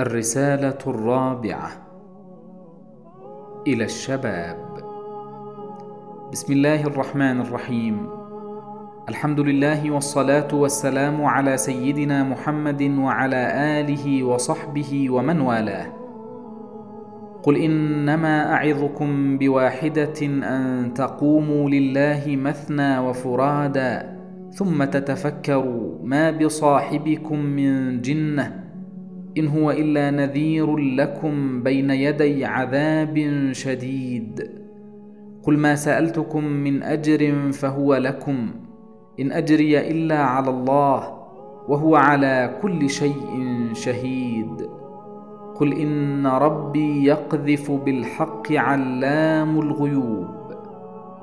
الرسالة الرابعة إلى الشباب. بسم الله الرحمن الرحيم. الحمد لله والصلاة والسلام على سيدنا محمد وعلى آله وصحبه ومن والاه. قل إنما أعظكم بواحدة أن تقوموا لله مثنى وفرادا. ثم تتفكروا ما بصاحبكم من جنة إن هو إلا نذير لكم بين يدي عذاب شديد. قل ما سألتكم من أجر فهو لكم إن أجري إلا على الله وهو على كل شيء شهيد. قل إن ربي يقذف بالحق علام الغيوب.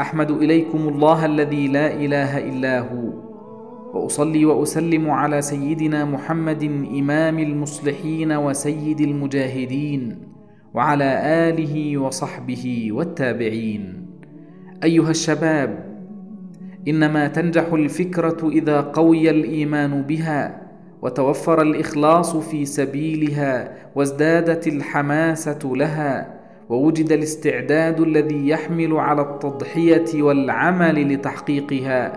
أحمد إليكم الله الذي لا إله إلا هو. وأصلي وأسلم على سيدنا محمد إمام المصلحين وسيد المجاهدين وعلى آله وصحبه والتابعين. أيها الشباب إنما تنجح الفكرة إذا قوي الإيمان بها وتوفر الإخلاص في سبيلها وازدادت الحماسة لها ووجد الاستعداد الذي يحمل على التضحية والعمل لتحقيقها.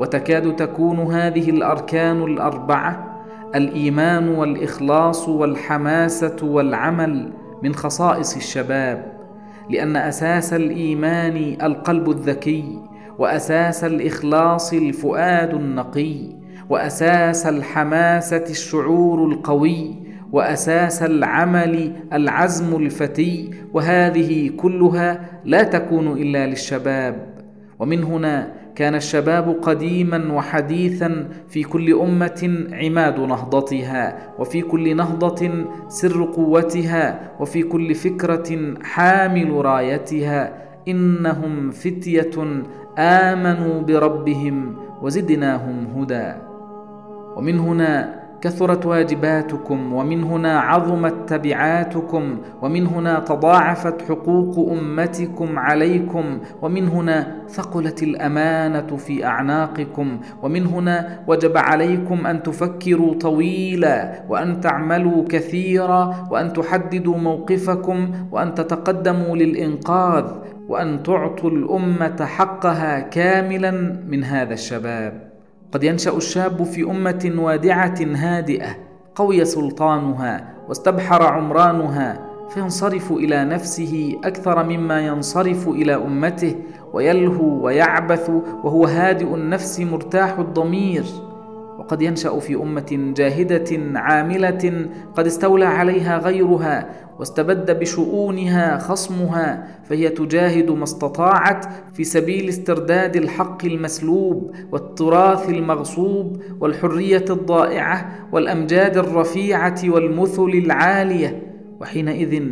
وتكاد تكون هذه الأركان الأربعة الإيمان والإخلاص والحماسة والعمل من خصائص الشباب لأن أساس الإيمان القلب الذكي وأساس الإخلاص الفؤاد النقي وأساس الحماسة الشعور القوي وأساس العمل العزم الفتي وهذه كلها لا تكون إلا للشباب. ومن هنا كان الشباب قديما وحديثا في كل أمة عماد نهضتها وفي كل نهضة سر قوتها وفي كل فكرة حامل رايتها. إنهم فتية آمنوا بربهم وزدناهم هدى. ومن هنا كثرت واجباتكم ومن هنا عظمت تبعاتكم ومن هنا تضاعفت حقوق أمتكم عليكم ومن هنا ثقلت الأمانة في أعناقكم ومن هنا وجب عليكم أن تفكروا طويلا وأن تعملوا كثيرا وأن تحددوا موقفكم وأن تتقدموا للإنقاذ وأن تعطوا الأمة حقها كاملا من هذا الشباب. قد ينشأ الشاب في أمة وادعة هادئة قوي سلطانها واستبحر عمرانها فينصرف إلى نفسه أكثر مما ينصرف إلى أمته ويلهو ويعبث وهو هادئ النفس مرتاح الضمير. وقد ينشأ في أمة جاهدة عاملة قد استولى عليها غيرها واستبد بشؤونها خصمها فهي تجاهد ما استطاعت في سبيل استرداد الحق المسلوب والتراث المغصوب والحرية الضائعة والأمجاد الرفيعة والمثل العالية. وحينئذ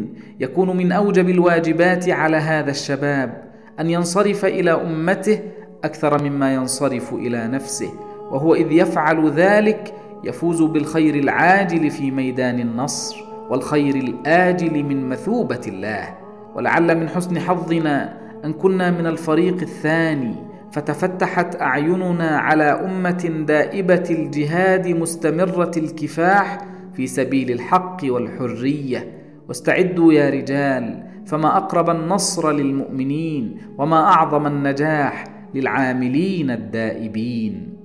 يكون من أوجب الواجبات على هذا الشباب أن ينصرف إلى أمته أكثر مما ينصرف إلى نفسه. وهو إذ يفعل ذلك يفوز بالخير العاجل في ميدان النصر والخير الآجل من مثوبة الله. ولعل من حسن حظنا أن كنا من الفريق الثاني فتفتحت أعيننا على أمة دائبة الجهاد مستمرة الكفاح في سبيل الحق والحرية. واستعدوا يا رجال فما أقرب النصر للمؤمنين وما أعظم النجاح للعاملين الدائبين.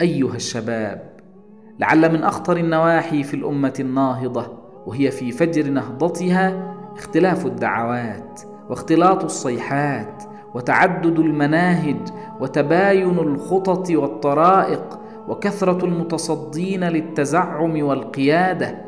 أيها الشباب لعل من أخطر النواحي في الأمة الناهضة وهي في فجر نهضتها اختلاف الدعوات واختلاط الصيحات وتعدد المناهج وتباين الخطط والطرائق وكثرة المتصدين للتزعم والقيادة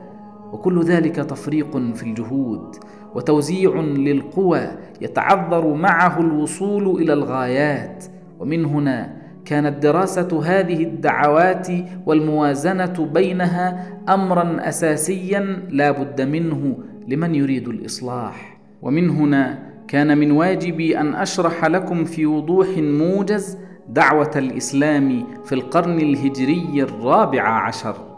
وكل ذلك تفريق في الجهود وتوزيع للقوى يتعذر معه الوصول إلى الغايات ومن هنا كانت دراسة هذه الدعوات والموازنة بينها أمرا أساسيا لا بد منه لمن يريد الإصلاح. ومن هنا كان من واجبي أن أشرح لكم في وضوح موجز دعوة الإسلام في القرن الهجري الرابع عشر.